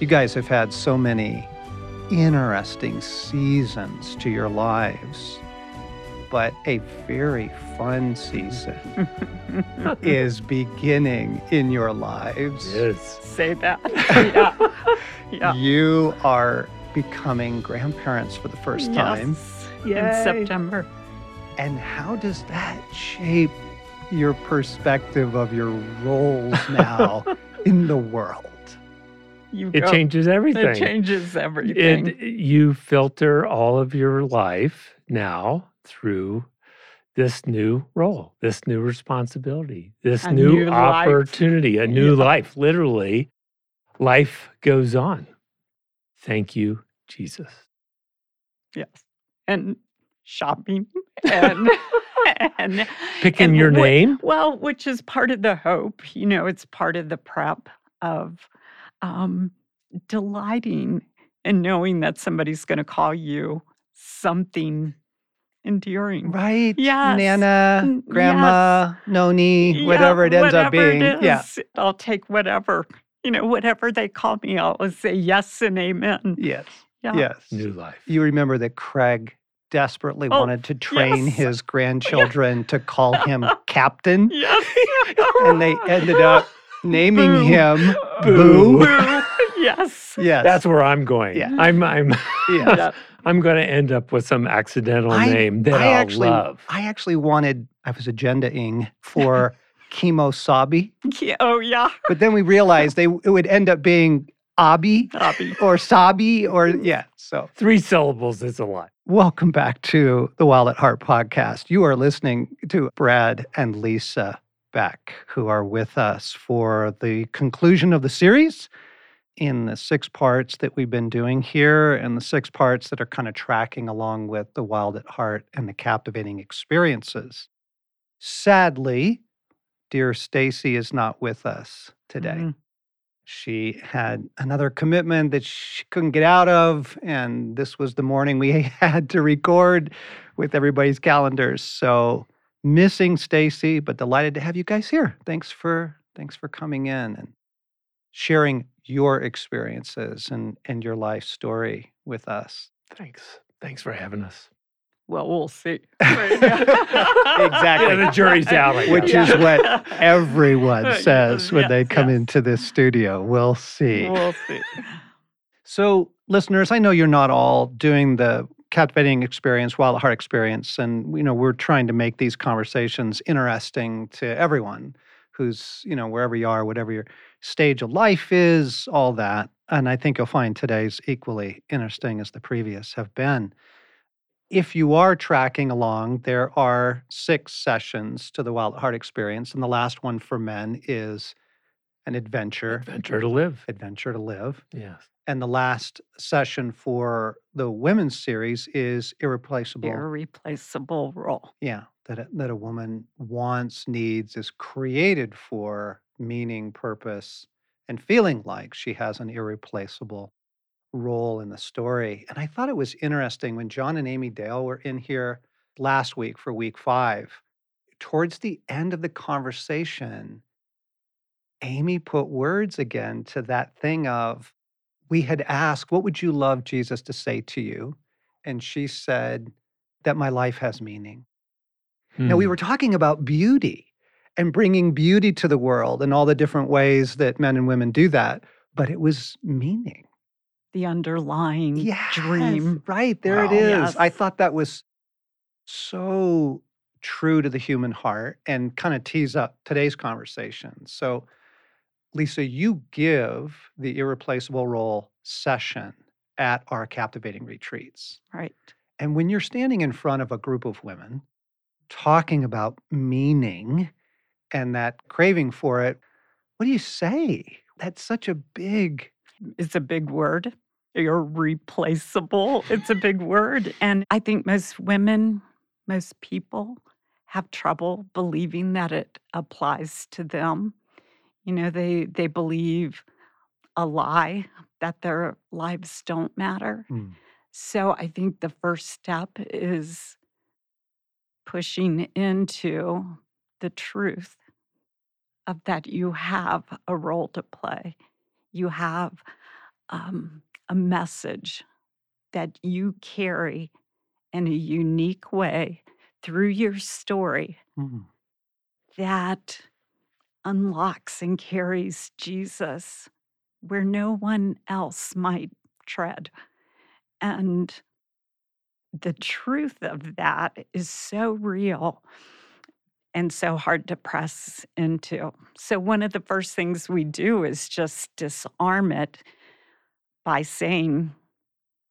You guys have had so many interesting seasons to your lives, but a very fun season is beginning in your lives. Yes. Say that. yeah. Yeah. You are becoming grandparents for the first time. Yes. In September. And how does that shape your perspective of your roles now in the world? You It go. changes everything. It changes everything. It, you filter all of your life now through this new role, this new responsibility, this A new, new opportunity, a new Yeah. life. Literally, life goes on. Thank you, Jesus. yes. And shopping and and Picking and your what- name. Well, which is part of the hope. You know, it's part of the prep of um, delighting in knowing that somebody's going to call you something enduring. Right? Yes. Nana, N- grandma, noni, Yeah, whatever it ends up whatever it being. Yeah. I'll take whatever. You know, whatever they call me, I'll say yes and amen. Yes. Yeah. Yes. New life. You remember that Craig desperately Oh, wanted to train yes. his grandchildren to call him captain, Yes. and they ended up naming Boo. him Boo. Boo. yes. Yes. That's where I'm going. Yeah. I'm I'm yeah. Yeah. I'm going to end up with some accidental I- name that I will actually, love. I actually wanted. I was agendaing for Kimosabi, Yeah, Oh, yeah. but then we realized they it would end up being Abi Bobby. or Sabi or yeah. So Three syllables is a lot. welcome back to the Wild at Heart podcast. You are listening to Brad and Lisa Beck, who are with us for the conclusion of the series in the six parts that we've been doing here and the six parts that are kind of tracking along with the Wild at Heart and the captivating experiences. Sadly, dear Stasi is not with us today Mhm. she had another commitment that she couldn't get out of and this was the morning we had to record with everybody's calendars so missing stasi but delighted to have you guys here thanks for thanks for coming in and sharing your experiences and and your life story with us Thanks. Thanks for having us. Well, we'll see. Exactly. Yeah, the jury's out, I which guess. is what everyone says when they come yes. into this studio we'll see We'll see. So, listeners, I know you're not all doing the captivating experience, wild at heart experience, and you know we're trying to make these conversations interesting to everyone who's you know wherever you are, whatever your stage of life is, all that. And I think you'll find today's equally interesting as the previous have been. If you are tracking along, there are six sessions to the Wild at Heart experience, and the last one for men is an adventure, Adventure to live. adventure to live. Yes. And the last session for the women's series is irreplaceable. Irreplaceable role. yeah, that a, that a woman wants, needs, is created for meaning, purpose, and feeling like she has an irreplaceable role in the story. And I thought it was interesting when John and Amy Dale were in here last week for week five. Towards the end of the conversation, Amy put words again to that thing of, we had asked, What would you love Jesus to say to you? And she said, That my life has meaning. Now, we Hmm. were talking about beauty and bringing beauty to the world and all the different ways that men and women do that, but it was meaning. The underlying Yes, dream. Right, there it Wow. is. I thought that was so true to the human heart and kind of tease up today's conversation. So, Lisa, you give the irreplaceable role session at our captivating retreats. Right. And when you're standing in front of a group of women talking about meaning and that craving for it, what do you say? That's such a big, It's a big word. Irreplaceable. It's a big word. And I think most women, most people have trouble believing that it applies to them. You know, they they believe a lie that their lives don't matter. Mm. So I think the first step is pushing into the truth of that you have a role to play. You have um, a message that you carry in a unique way through your story Mm. that unlocks and carries Jesus where no one else might tread. And the truth of that is so real and so hard to press into. So, one of the first things we do is just disarm it by saying,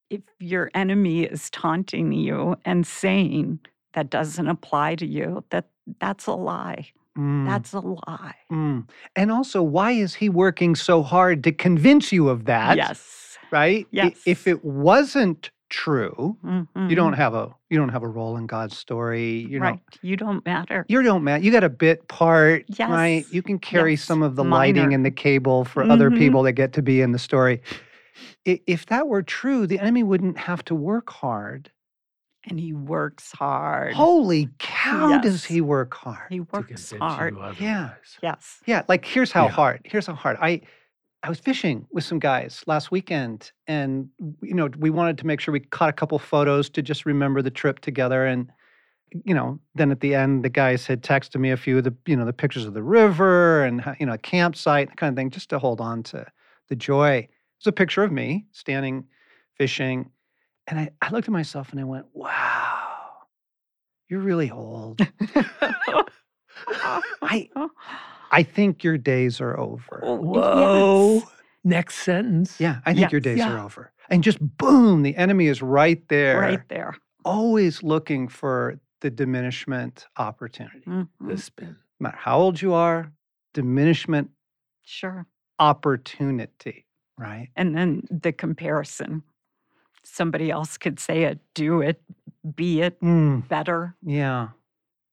if your enemy is taunting you and saying that doesn't apply to you, that that's a lie. Mm. That's a lie. Mm. And also, why is he working so hard to convince you of that? yes. Right? Yes. If it wasn't true, you don't Mhm. have a you don't have a role in God's story. You right. don't You don't matter. you don't matter. You got a bit part, Yes. right? You can carry Yes. some of the lighting and the cable for other Mhm. people that get to be in the story. If that were true, the enemy wouldn't have to work hard. And he works hard. Holy cow, does he work hard? he works hard. you otherwise. Yeah. Yes. Yeah, like here's how Yeah. hard. Here's how hard. I I was fishing with some guys last weekend and you know, we wanted to make sure we caught a couple photos to just remember the trip together and you know, then at the end the guys had texted me a few of the, you know, the pictures of the river and you know, a campsite kind of thing just to hold on to the joy. It's a picture of me standing fishing and I, I looked at myself and I went, "Wow. You're really old. I I think your days are over." Oh, Whoa. yes. Next sentence. Yeah, I think your Yes. days are over. And just boom, the enemy is right there, Right there. always looking for the diminishment opportunity. No Mhm. The spin. No matter how old you are, diminishment Sure. opportunity, right? And then the comparison. Somebody else could say it, do it, be it Mm, better. yeah.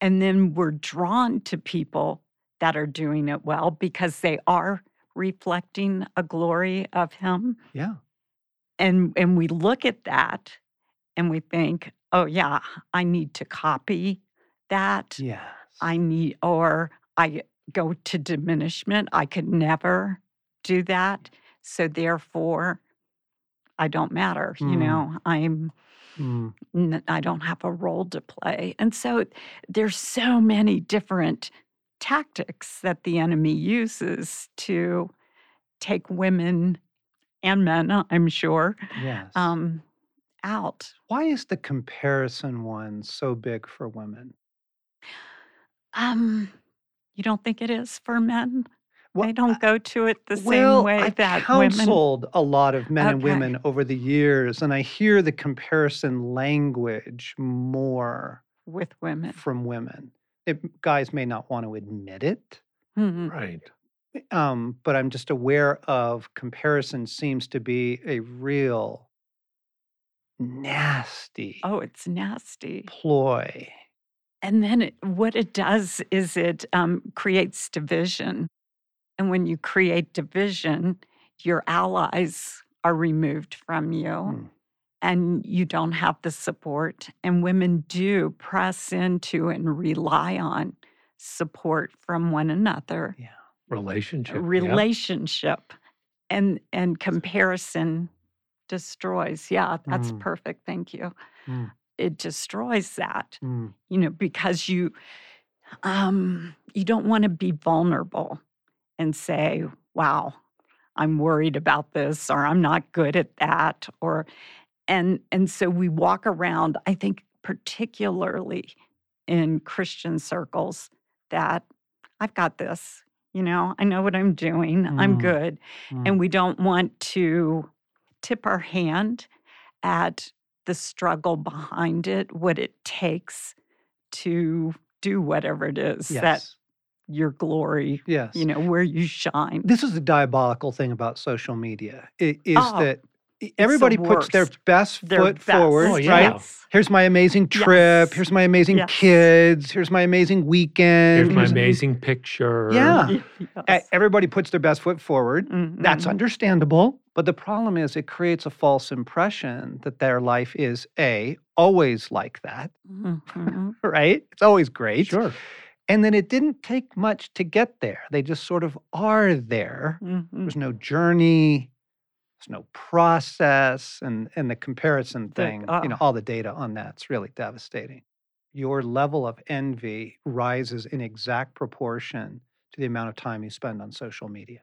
And then we're drawn to people that are doing it well because they are reflecting a glory of Him. Yeah. And, and we look at that and we think, oh, yeah, I need to copy that. Yeah. I need, or I go to diminishment. I could never do that. So therefore, I don't matter. You Mm. know, I'm, Mm, n- I don't have a role to play. And so there's so many different tactics that the enemy uses to take women and men, I'm sure, yes. um, out. Why is the comparison one so big for women? Um, you don't think it is for men? Well, they don't go to it the well, same way I've that women. counseled a lot of men and women over the years, and I hear the comparison language more with women. from women. It, guys may not want to admit it, Mhm. Right. um, but I'm just aware of comparison seems to be a real nasty Oh, it's nasty. ploy. And then it, what it does is it um, creates division. And when you create division, your allies are removed from you Mm. and you don't have the support. And women do press into and rely on support from one another, Yeah. Relationship. relationship. And, and comparison destroys. Yeah, that's Mm. perfect. Thank you. Mm. It destroys that Mm. you know because you um you don't want to be vulnerable and say wow i'm worried about this or i'm not good at that or and and so we walk around i think particularly in christian circles that i've got this you know i know what i'm doing i'm Mm. good Mm. and we don't want to tip our hand at the struggle behind it, what it takes to do whatever it is that yes. Your glory, Yes. you know, where you shine. this is the diabolical thing about social media i- is Oh, that i- the everybody puts their best Their foot best. forward, Oh, yeah. right? Yes. Here's my amazing trip. Yes. Here's my amazing Yes. kids. Here's my amazing weekend. Here's my here's- amazing picture. Yeah. Y- yes. Everybody puts their best foot forward. That's Mhm. understandable. But the problem is, it creates a false impression that their life is A, always like that, Mhm. right? It's always great. Sure. And then it didn't take much to get there. They just sort of are there. Mhm. There's no journey, there's no process and and the comparison thing, you know, ah. all the data on that's really devastating. Your level of envy rises in exact proportion to the amount of time you spend on social media.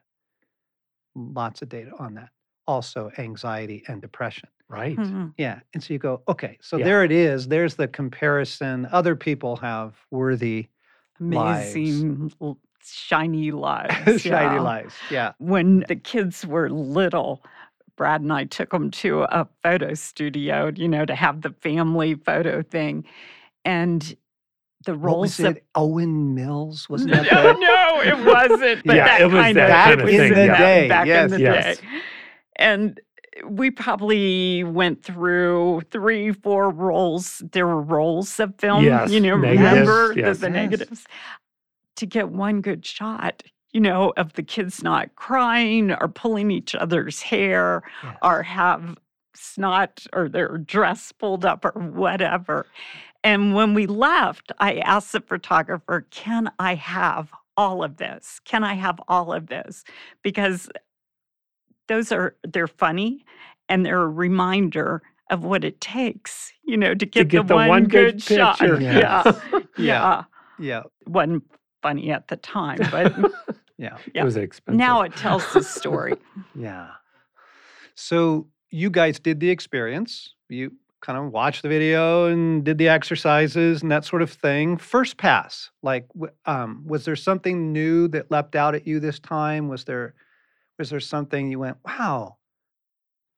Lots of data on that. Also, anxiety and depression. Right. Mhm. Yeah. And so you go, okay, so Yeah. there it is. There's the comparison. Other people have worthy Amazing, l shiny lives, shiny yeah. lives. Yeah. When the kids were little, Brad and I took them to a photo studio, you know, to have the family photo thing, and the rolls of it? Olan Mills? Wasn't No, that no, it wasn't, but Yeah, that it was kind that of back kind of was in the Yeah. day? back Yes. in the Yes. day. And we probably went through 3, 4 rolls. There were rolls of film, Yes. you know, Negatives. remember the Yes. the Yes. negatives? To get one good shot, you know, of the kids not crying or pulling each other's hair Yes. or have snot or their dress pulled up or whatever. And when we left, I asked the photographer, "Can I have all of this? Can I have all of this?" Because those are they're funny and they're a reminder of what it takes, you know, to get, get the, the one, one good good, shot. picture. Yeah. Yeah. yeah. Yeah. Wasn't funny at the time, but Yeah. Yeah. It was expensive. now it tells the story. Yeah. So you guys did the experience. You kind of watched the video and did the exercises and that sort of thing. First pass, like, um, was there something new that leapt out at you this time? Was there, was there something you went, wow,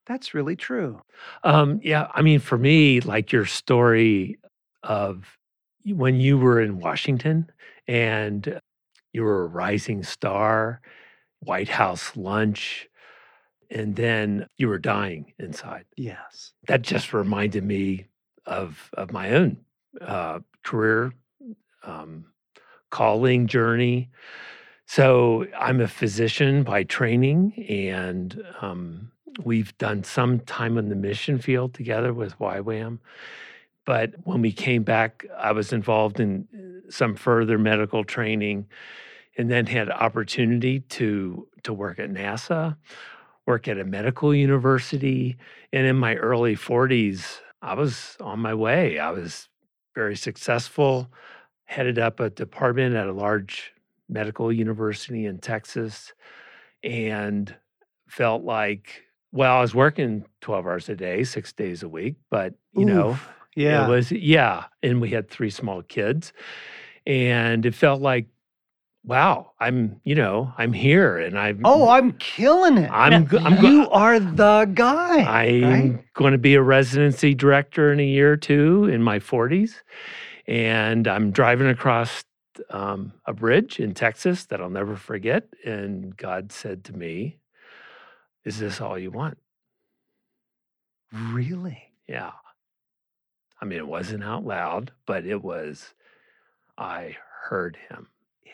that's really true? Um, yeah, I mean, for me, like your story of when you were in Washington and you were a rising star, White House lunch, and then you were dying inside. Yes. That just reminded me of of my own uh, career, um, calling journey. So I'm a physician by training, and um, we've done some time in the mission field together with YWAM. But when we came back, I was involved in uh, some further medical training, and then had opportunity to to work at NASA, work at a medical university, and in my early 40s, I was on my way. I was very successful, headed up a department at a large medical university in Texas, and felt like, well, I was working 12 hours a day, six days a week, but you know, yeah. it was, yeah. And we had three small kids, and it felt like, wow, I'm, you know, I'm here and I'm, oh, I'm killing it. I'm, go- I'm, you are the guy. I'm right? going to be a residency director in a year or two in my 40s. And I'm driving across um, a bridge in Texas that I'll never forget. And God said to me, Is this all you want? Really? Yeah. I mean, it wasn't out loud, but it was, I heard him.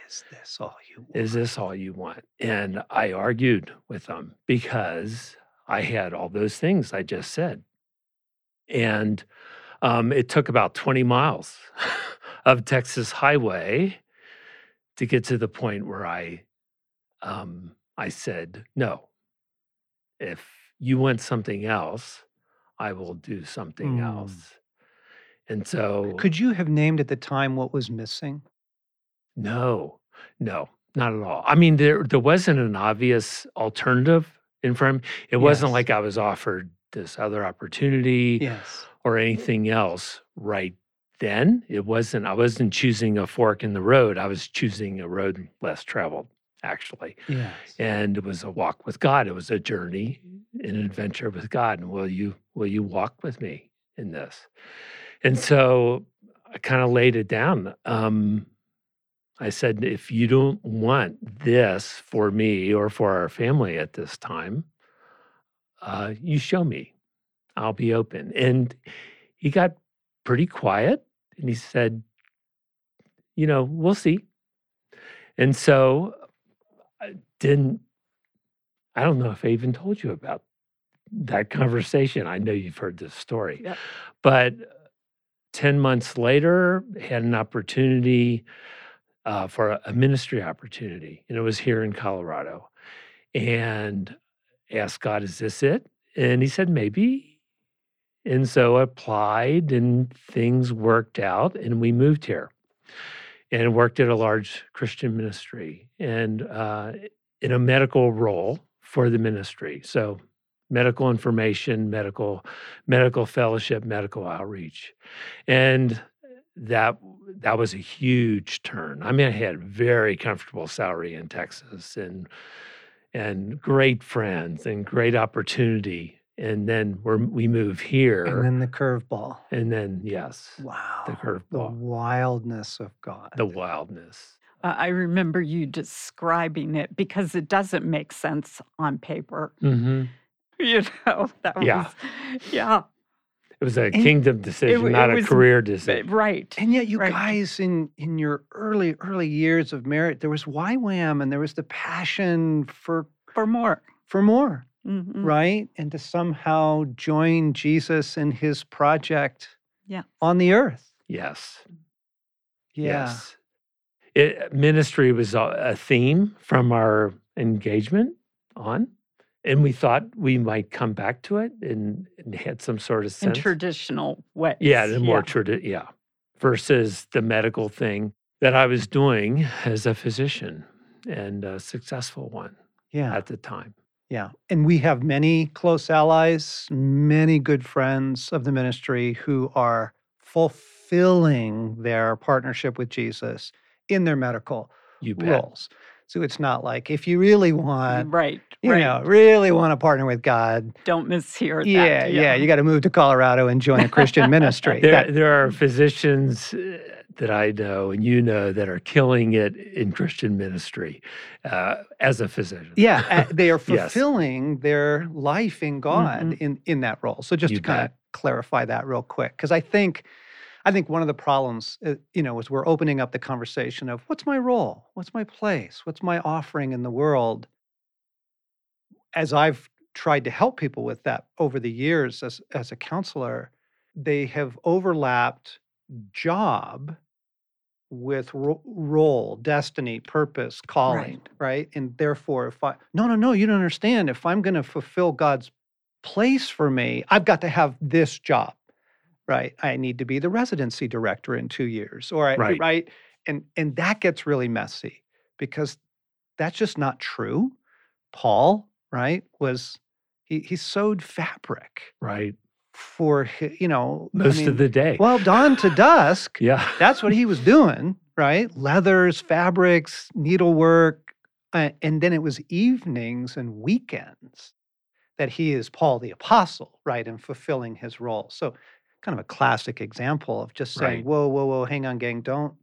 Is this all you want? Is this all you want? And I argued with him because I had all those things I just said. And um, it took about 20 miles of Texas highway to get to the point where I, um, I said, no, if you want something else, I will do something Mm. else. And so, Could you have named at the time what was missing? No, no, not at all. I mean, there there wasn't an obvious alternative in front of me. It wasn't like I was offered this other opportunity Yes. or anything else right then. It wasn't, I wasn't choosing a fork in the road. I was choosing a road less traveled, actually. Yes. And it was a walk with God. It was a journey, an adventure with God. And will you will you walk with me in this? And so I kind of laid it down. Um, I said, if you don't want this for me or for our family at this time, uh, you show me. I'll be open. And he got pretty quiet and he said, you know, we'll see. And so I didn't, I don't know if I even told you about that conversation. I know you've heard this story. Yep. But 10 months later, had an opportunity uh, for a, a ministry opportunity, and it was here in Colorado. And asked God, "Is this it?" And He said, "Maybe." And so applied, and things worked out, and we moved here, and worked at a large Christian ministry, and uh, in a medical role for the ministry. So medical information, medical medical fellowship, medical outreach. And that that was a huge turn. I mean, I had very comfortable salary in Texas and and great friends and great opportunity. And then we're, we move here. And then the curveball. And then yes, Wow. the curveball. The wildness of God. the wildness. Uh, I remember you describing it because it doesn't make sense on paper. hmm You know, that was, Yeah. yeah, It was a And kingdom decision, it not a career decision. right. And yet, you Right. guys, in in your early early years of marriage, there was YWAM, and there was the passion for For more. for more, Mhm. right? And to somehow join Jesus in His project Yeah. on the earth. Yes. Yeah. Yes. It, ministry was a, a theme from our engagement on, and we thought we might come back to it and, and had some sort of In sense. traditional ways. yeah, the more yeah. tradi- yeah, versus the medical thing that I was doing as a physician and a successful one Yeah. at the time. Yeah. And we have many close allies, many good friends of the ministry who are fulfilling their partnership with Jesus in their medical roles. So it's not like if you really want, Right. you right. know, really want to partner with God, Don't mishear yeah, that. yeah, you got to move to Colorado and join a Christian ministry. There, That- there are physicians uh, that I know and you know that are killing it in Christian ministry uh, as a physician. yeah, uh, they are Yes. fulfilling their life in God Mhm. in in that role. So just You to kind of clarify that real quick, because I think, I think one of the problems, uh, you know, is we're opening up the conversation of what's my role, what's my place, what's my offering in the world. As I've tried to help people with that over the years as as a counselor, they have overlapped job with ro- role, destiny, purpose, calling, right. And therefore, if I, no, no, no, you don't understand. If I'm going to fulfill God's place for me, I've got to have this job, right? I need to be the residency director in two years, or I, Right. right? And and that gets really messy because that's just not true. Paul, right, was he he sewed fabric Right. for you know I Most mean, of the day. well dawn to dusk yeah. that's what he was doing, right? Leathers, fabrics, needlework. Uh, and then it was evenings and weekends that he is Paul the Apostle, right? And fulfilling his role. So, kind of a classic example of just saying, Right. whoa, whoa, whoa, hang on, gang. Don't,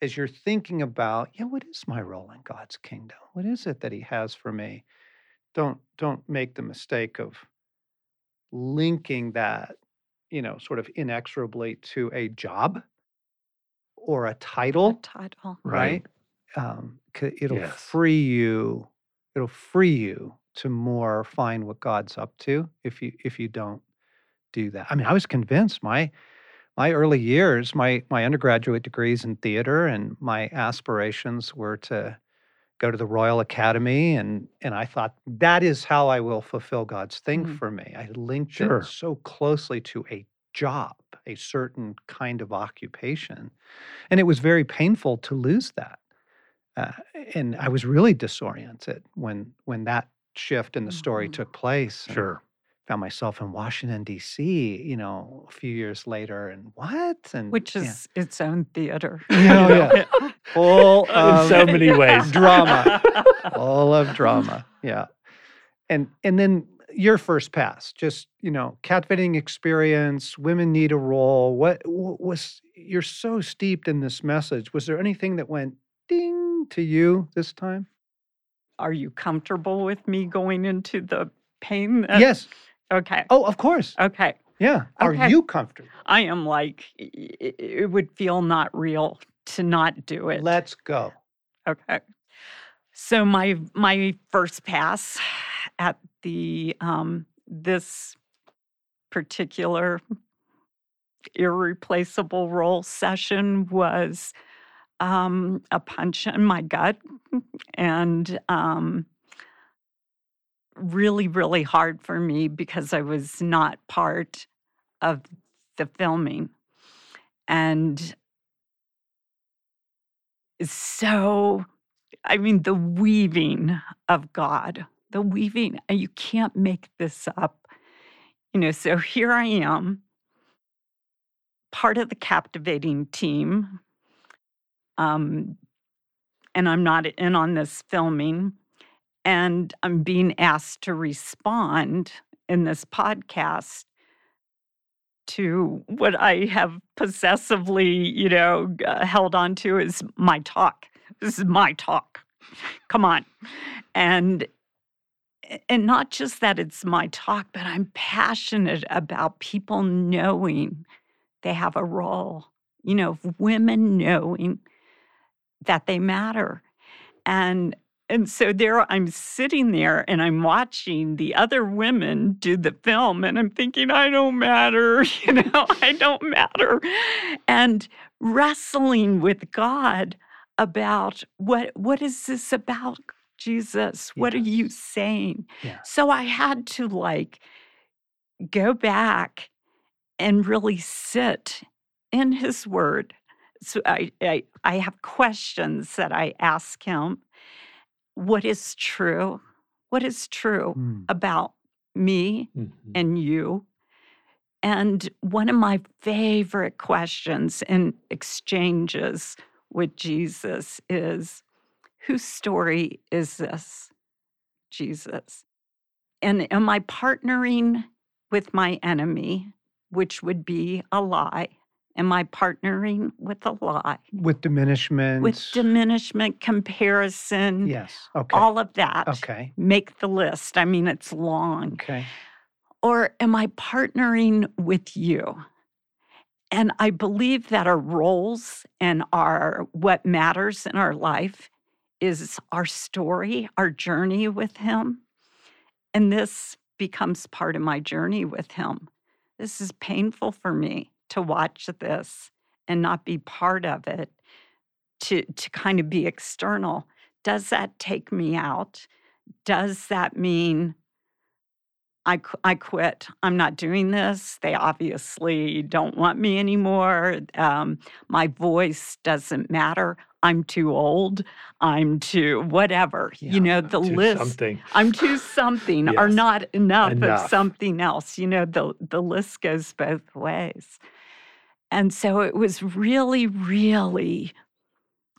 as you're thinking about, yeah, what is my role in God's kingdom? What is it that he has for me? Don't, don't make the mistake of linking that, you know, sort of inexorably to a job or a A title, title. right? Um, it'll Yes. free you. It'll free you to more find what God's up to if you if you don't do that. I mean, I was convinced my my early years, my my undergraduate degrees in theater and my aspirations were to go to the Royal Academy and and I thought that is how I will fulfill God's thing Mhm. for me. I linked Sure. it so closely to a job, a certain kind of occupation. And it was very painful to lose that. Uh, and I was really disoriented when when that shift in the story Mhm. took place. Sure. Found myself in Washington D.C. You know, a few years later, and what? And Which yeah. is its own theater. You know? yeah. full In so many ways. drama. all of drama. Yeah. And and then your first pass, just you know, captivating experience. Women need a role. What, what was? You're so steeped in this message. Was there anything that went ding to you this time? Are you comfortable with me going into the pain? that- yes. Okay. Oh, of course. Okay. Yeah. Are you comfortable? I am like, it would feel not real to not do it. Let's go. Okay. So my my first pass at the um this particular irreplaceable role session was um a punch in my gut and um really, really hard for me because I was not part of the filming. And so, I mean, the weaving of God, the weaving, you can't make this up. You know, so here I am, part of the captivating team. Um, and I'm not in on this filming. And I'm being asked to respond in this podcast to what I have possessively, you know, uh, held on to is my talk. This is my talk. Come on. And and not just that it's my talk, but I'm passionate about people knowing they have a role. You know, women knowing that they matter. And and so there I'm sitting there and I'm watching the other women do the film and I'm thinking, I don't matter, you know, I don't matter. And wrestling with God about what what is this about, Jesus? What are you saying? Yeah. So I had to like go back and really sit in his word. So I, I I have questions that I ask him. What is true? What is true Mm. about me Mhm. and you? And one of my favorite questions in exchanges with Jesus is whose story is this, Jesus? And am I partnering with my enemy, which would be a lie? Am I partnering with a lie? With diminishment. With diminishment, comparison, Yes. Okay. all of that. Okay. Make the list. I mean, it's long. Okay. Or am I partnering with you? And I believe that our roles and our what matters in our life is our story, our journey with him. And this becomes part of my journey with him. This is painful for me to watch this and not be part of it, to, to kind of be external. Does that take me out? Does that mean I, I quit? I'm not doing this. They obviously don't want me anymore. Um, my voice doesn't matter. I'm too old. I'm too whatever. Yeah, you know, the list. something. I'm too something or not enough, Enough. of something else. You know, the the list goes both ways. And so it was really, really,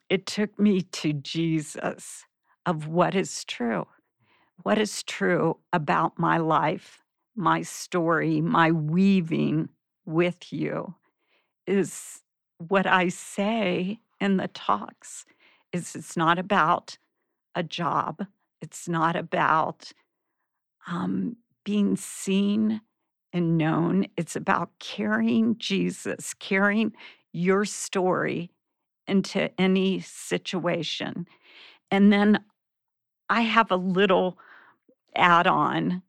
it took me to Jesus of what is true. What is true about my life, my story, my weaving with you is what I say in the talks is it's not about a job. It's not about um, being seen and known. It's about carrying Jesus, carrying your story into any situation. And then I have a little add on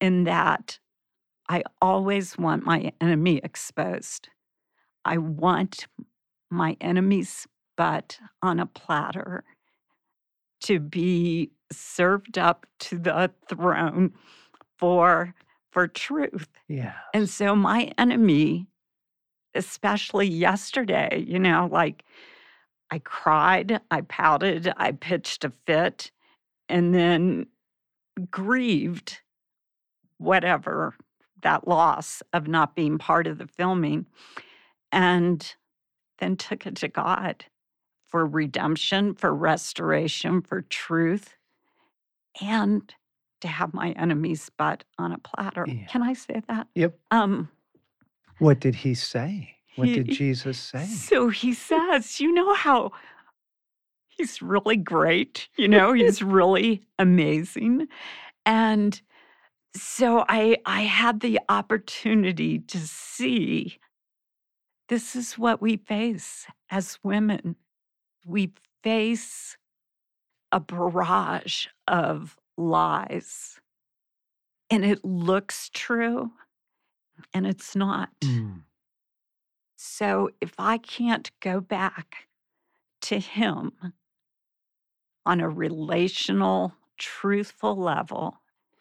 in that I always want my enemy exposed. I want my enemy's butt on a platter to be served up to the throne for for truth. Yeah. And so my enemy, especially yesterday, you know, like I cried, I pouted, I pitched a fit, and then grieved whatever that loss of not being part of the filming, and then took it to God for redemption, for restoration, for truth, and to have my enemy's butt on a platter. Yeah. Can I say that? Yep. Um, What did he say? What He- did Jesus say? So he says, you know how he's really great, you know, he's really amazing. And so I I had the opportunity to see this is what we face as women. We face a barrage of lies. And it looks true and it's not. Mm. So if I can't go back to him on a relational, truthful level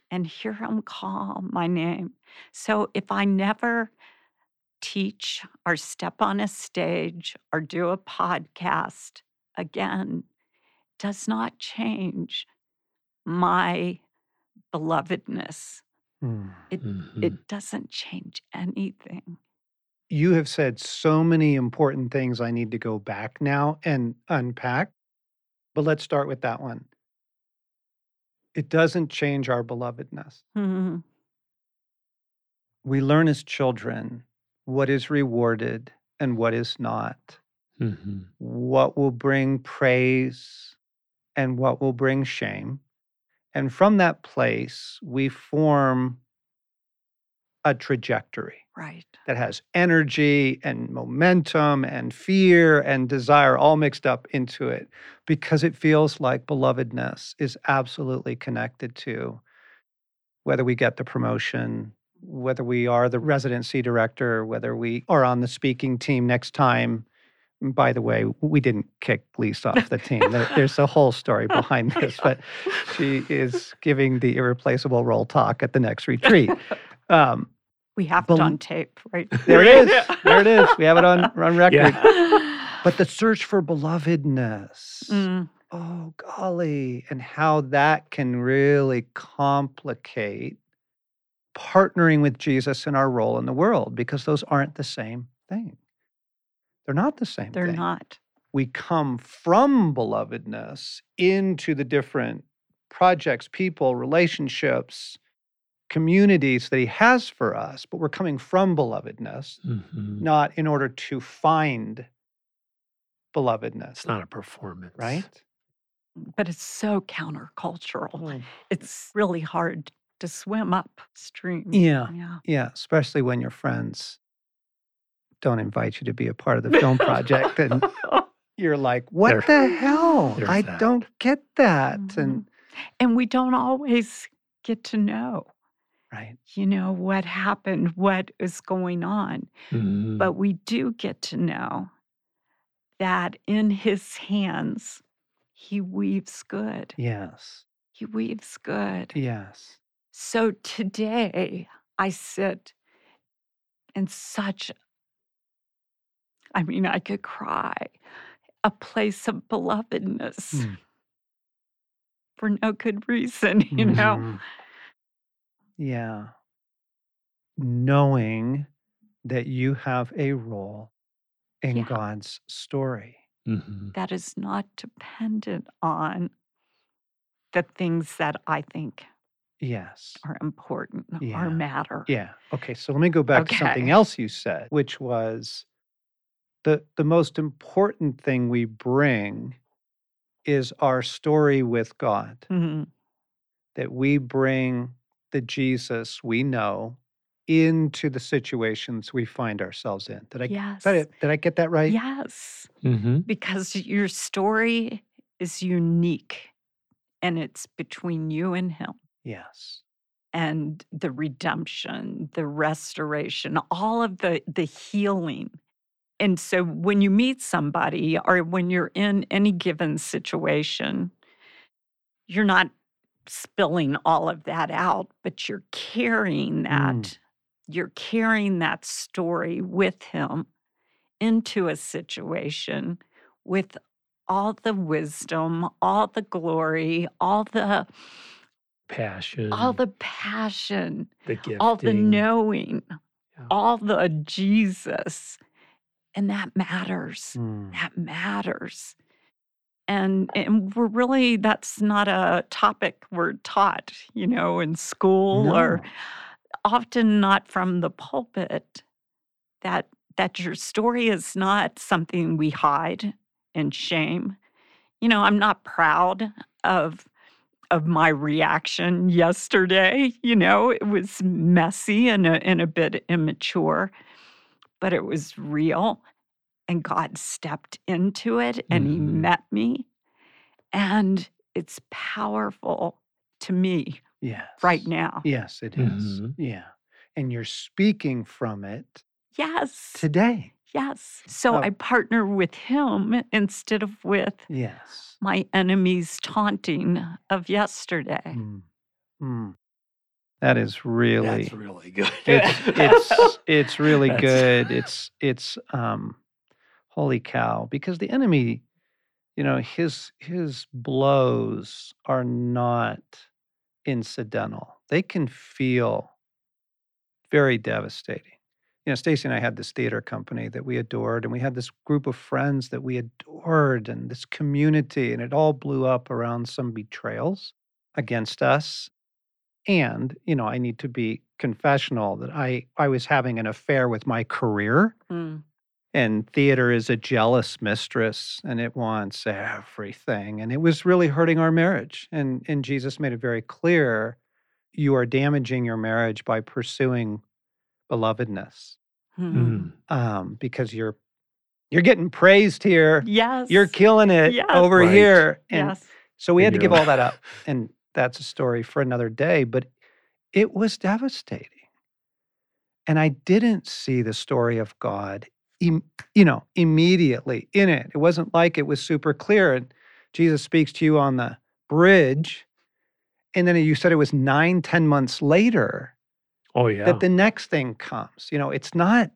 and hear him call my name. So if I never teach or step on a stage or do a podcast again, does not change my belovedness. Mm. It Mhm. it doesn't change anything. You have said so many important things I need to go back now and unpack, but let's start with that one. It doesn't change our belovedness. Mhm. We learn as children what is rewarded and what is not, Mhm. what will bring praise and what will bring shame. And from that place, we form a trajectory Right. that has energy and momentum and fear and desire all mixed up into it because it feels like belovedness is absolutely connected to whether we get the promotion, whether we are the residency director, whether we are on the speaking team next time. By the way, we didn't kick Lisa off the team. There- There's a whole story behind this, but she is giving the irreplaceable role talk at the next retreat. Um, We have it on tape, right? there it is. There it is. We have it on, on record. Yeah. But the search for belovedness. Mm, Oh, golly. And how that can really complicate partnering with Jesus in our role in the world because those aren't the same thing. They're not the same they're thing. not. We come from belovedness into the different projects, people, relationships, communities that he has for us, but we're coming from belovedness Mhm. not in order to find belovedness, It's not a performance. right? But it's so countercultural. Mm. It's really hard to swim upstream. Yeah, Yeah. yeah, especially when your friends don't invite you to be a part of the film project and you're like, what There- the hell? I that. don't get that. And Mhm. And we don't always get to know, right. you know, what happened, what is going on. Mhm. But we do get to know that in his hands, he weaves good. Yes. He weaves good. Yes. So today I sit in such, I mean, I could cry, a place of belovedness Mm. for no good reason, you know? Mhm. Yeah. Knowing that you have a role in Yeah. God's story. Mhm. That is not dependent on the things that I think Yes. are important Yeah. or matter. Yeah. Okay. So let me go back to something else you said, which was the the most important thing we bring is our story with God. Mhm. That we bring the Jesus we know into the situations we find ourselves in. Did I Yes. is that it? Did I get that right? Yes. Mhm. Because your story is unique and it's between you and him. Yes. and the redemption, the restoration, all of the the healing. And so when you meet somebody or when you're in any given situation, you're not spilling all of that out, but you're carrying that Mm. you're carrying that story with him into a situation with all the wisdom, all the glory, all the Passion. all the passion, the gifting. all the knowing, Yeah. all the Jesus. And that matters. Mm. That matters. And and we're really that's not a topic we're taught, you know, in school or often not from the pulpit that that your story is not something we hide and shame. You know, I'm not proud of of my reaction yesterday. You know, it was messy and a, and a bit immature, but it was real. And God stepped into it and He Mhm. met me. And it's powerful to me Yes. right now. Yes, it is. Mhm. Yeah. And you're speaking from it Yes. today. Yes. So Oh. I partner with Him instead of with Yes. my enemy's taunting of yesterday. Mm. Mm. That is really That's really good. it's it's it's really That's- good. It's it's um holy cow because the enemy you know his his blows are not incidental. They can feel very devastating. You know, Stasi and I had this theater company that we adored, and we had this group of friends that we adored, and this community, and it all blew up around some betrayals against us. And, you know, I need to be confessional that I I was having an affair with my career, Mm. and theater is a jealous mistress, and it wants everything, and it was really hurting our marriage. And and Jesus made it very clear, you are damaging your marriage by pursuing belovedness Mhm. Mm, um, because you're you're getting praised here. Yes. You're killing it Yes. over Right. here. And Yes. so we And had to give all that up. And that's a story for another day, but it was devastating. And I didn't see the story of God, im- you know, immediately in it. It wasn't like it was super clear. And Jesus speaks to you on the bridge. And then you said it was nine, ten months later Oh yeah. that the next thing comes you know it's not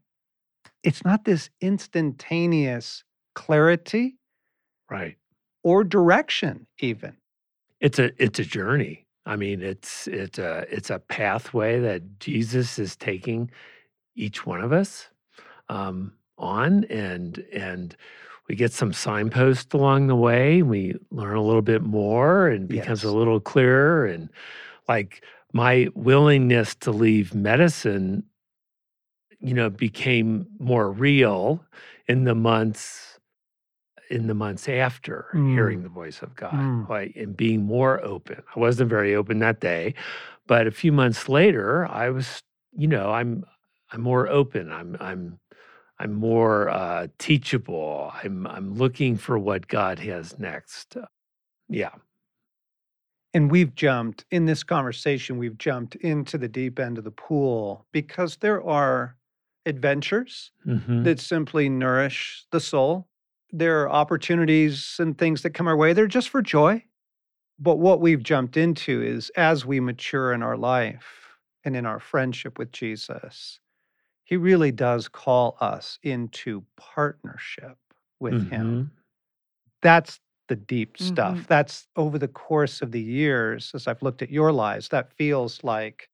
it's not this instantaneous clarity right. or direction even It's a it's a journey. I mean, it's it's a it's a pathway that Jesus is taking each one of us um, on, and and we get some signposts along the way. We learn a little bit more, and becomes a little clearer. And like my willingness to leave medicine, you know, became more real in the months in the months after hearing Mm. the voice of God, Mm. like and being more open. I wasn't very open that day, but a few months later, I was, you know, I'm I'm more open. I'm I'm I'm more uh, teachable. I'm I'm looking for what God has next. Yeah. and we've jumped in this conversation we've jumped into the deep end of the pool because there are adventures Mhm. that simply nourish the soul there are opportunities and things that come our way they're just for joy but what we've jumped into is as we mature in our life and in our friendship with Jesus, he really does call us into partnership with him. Mhm. That's the deep stuff. Mhm. That's over the course of the years, as I've looked at your lives, that feels like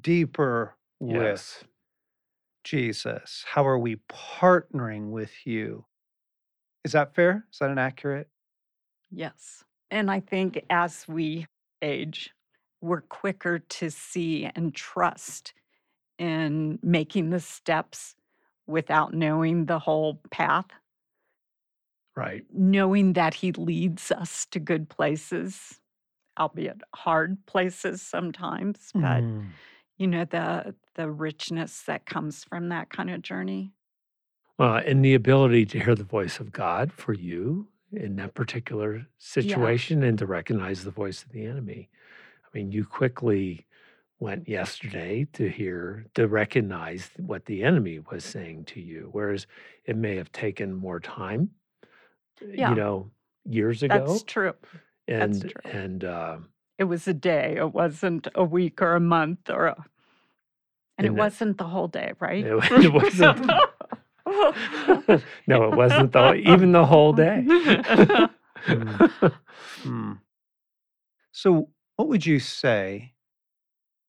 deeper with Jesus. How are we partnering with you? Is that fair? Is that an accurate? Yes. And I think as we age, we're quicker to see and trust in making the steps without knowing the whole path, Right. knowing that He leads us to good places, albeit hard places sometimes, but Mm. you know the the richness that comes from that kind of journey. Well, and the ability to hear the voice of God for you in that particular situation and to recognize the voice of the enemy. I mean, you quickly went yesterday to hear, to recognize what the enemy was saying to you, whereas it may have taken more time, uh, Yeah. you know, years ago. That's true. and, true. and, uh, It was a day. It wasn't a week or a month or a and it And that- wasn't the whole day, right? It it wasn't. no, it wasn't the, even the whole day. Hmm. So, what would you say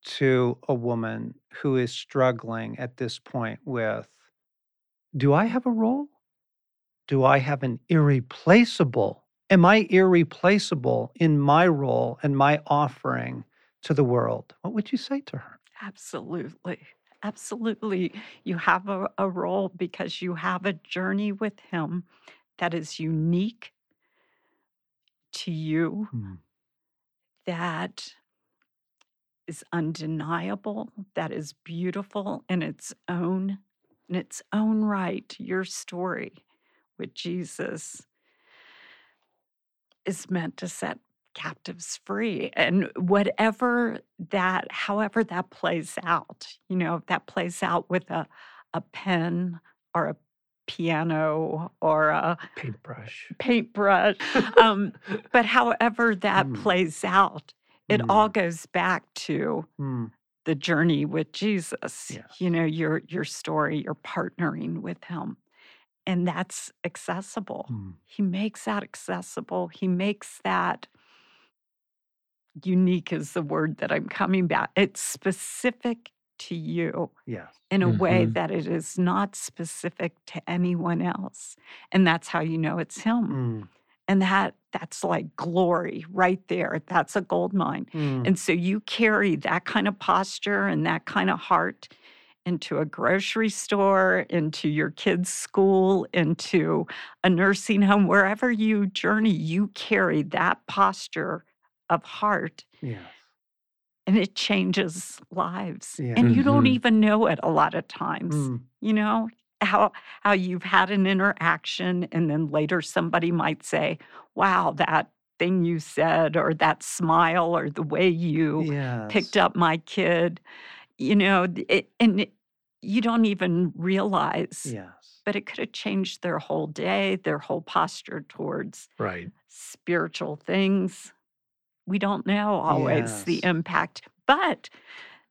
to a woman who is struggling at this point with Do I have a role? Do I have an irreplaceable? Am I irreplaceable in my role and my offering to the world? What would you say to her? Absolutely. Absolutely. You have a, a role because you have a journey with him that is unique to you, hmm. that is undeniable, that is beautiful in its own in its own right. Your story with Jesus is meant to set captives free and whatever that however that plays out you know if that plays out with a a pen or a piano or a Paintbrush. paintbrush um, but however that Mm. plays out it all Mm. goes back to Mm. the journey with Jesus. Yes. You know, your your story, you're partnering with him. And that's accessible. Mm. He makes that accessible. He makes that unique is the word that I'm coming back. It's specific to you Yes. in a way Mhm. that it is not specific to anyone else. And that's how you know it's him. Mm. And that that's like glory right there. That's a gold mine. Mm. And so you carry that kind of posture and that kind of heart into a grocery store, into your kids' school, into a nursing home, wherever you journey, you carry that posture of heart Yes. and it changes lives. And Yeah. you don't Mhm. even know it a lot of times. Mm. You know, how how you've had an interaction and then later somebody might say, "Wow, that thing you said or that smile or the way you picked up my kid." You know, it, and it, you don't even realize, Yes. but it could have changed their whole day, their whole posture towards Right. spiritual things. We don't know always the impact, but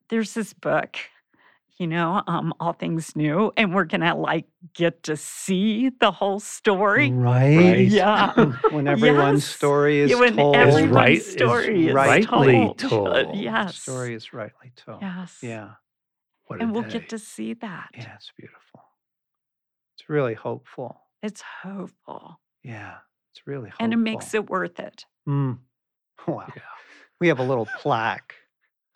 there's this book, you know, um, All Things New, and we're gonna like get to see the whole story. Right. Right. Yeah. when everyone's Yes. story is when told. everyone's right- is story is, rightly told. told. Yes. The story is rightly told. Yes. Yeah. What And we'll day. get to see that. Yeah, it's beautiful. It's really hopeful. It's hopeful. Yeah. It's really hopeful. And it makes it worth it. Mm. Wow. Yeah. We have a little plaque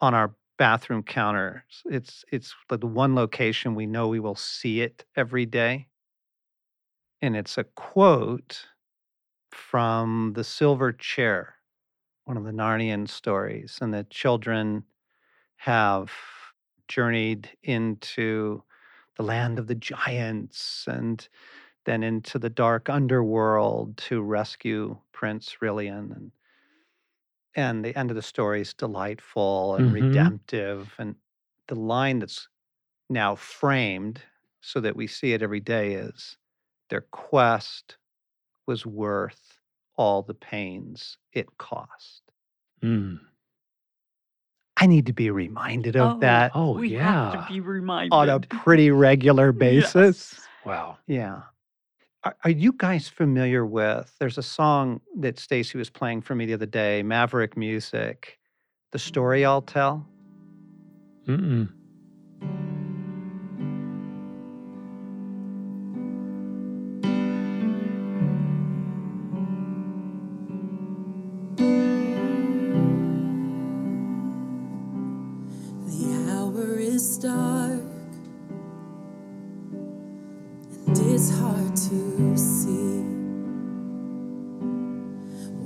on our bathroom counter. It's it's the the one location we know we will see it every day. And it's a quote from The Silver Chair, one of the Narnian stories. And the children have journeyed into the land of the giants and then into the dark underworld to rescue Prince Rilian and and the end of the story is delightful and Mhm. redemptive and the line that's now framed so that we see it every day is their quest was worth all the pains it cost Mm. i need to be reminded of Oh, that Oh, we have yeah. to be reminded. on a pretty regular basis Yes. Wow. Yeah. Are, are you guys familiar with? There's a song that Stasi was playing for me the other day, Maverick Music, The mm. Story I'll Tell. Mm-mm.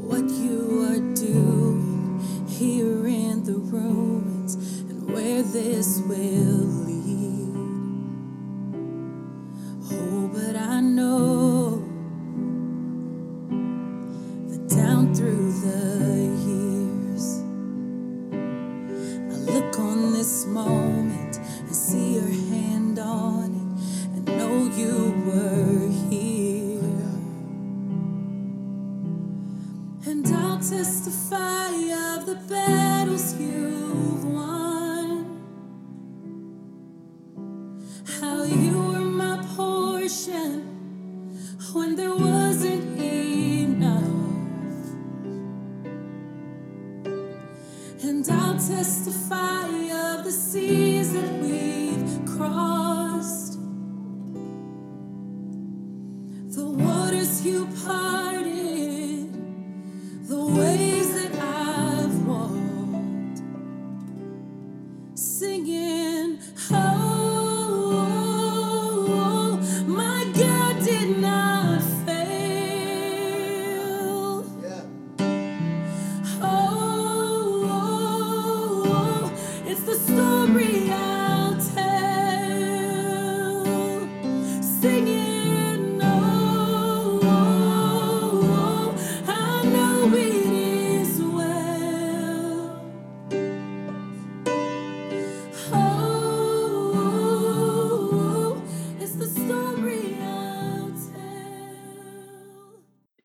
What you are doing here in the ruins and where this will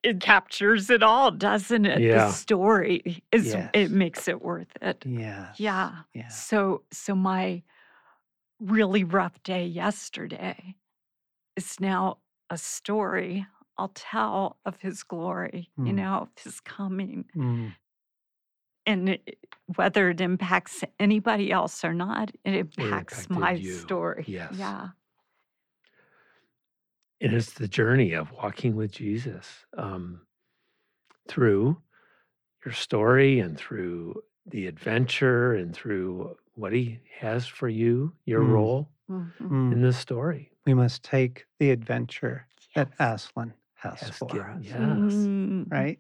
it captures it all, doesn't it? Yeah. The story is Yes. it makes it worth it. Yes. Yeah. Yeah. So so my really rough day yesterday is now a story I'll tell of his glory, you Mm. know, of his coming. Mm. And it, whether it impacts anybody else or not, it impacts impacted my you. story. Yes. Yeah. And it's the journey of walking with Jesus um, through your story and through the adventure and through what he has for you, your Mm. role Mhm. Mm. in the story. We must take the adventure that Aslan has Has for given- us. Yes. Mm. Right?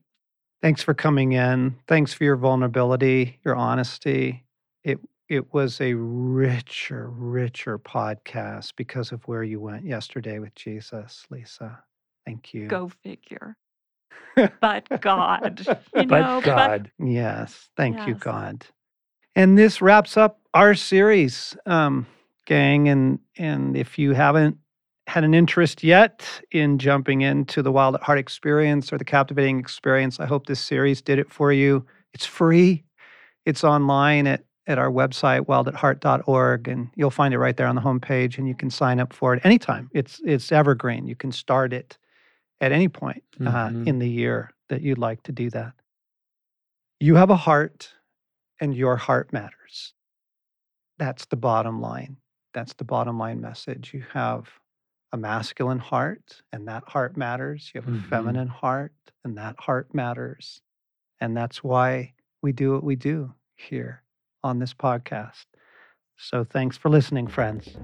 Thanks for coming in. Thanks for your vulnerability, your honesty. It it was a richer, richer podcast because of where you went yesterday with Jesus, Lisa. Thank you. Go figure. But God, you But know, God, Yes. Thank you, God. And this wraps up our series, um, gang. And and if you haven't had an interest yet in jumping into the Wild at Heart experience or the captivating experience, I hope this series did it for you. It's free. It's online at at our website, wildatheart.org, and you'll find it right there on the homepage, and you can sign up for it anytime. It's it's evergreen. You can start it at any point uh, Mhm. in the year that you'd like to do that. You have a heart, and your heart matters. That's the bottom line. That's the bottom line message. You have a masculine heart, and that heart matters. You have a Mhm. feminine heart, and that heart matters. And that's why we do what we do here on this podcast. So thanks for listening, friends.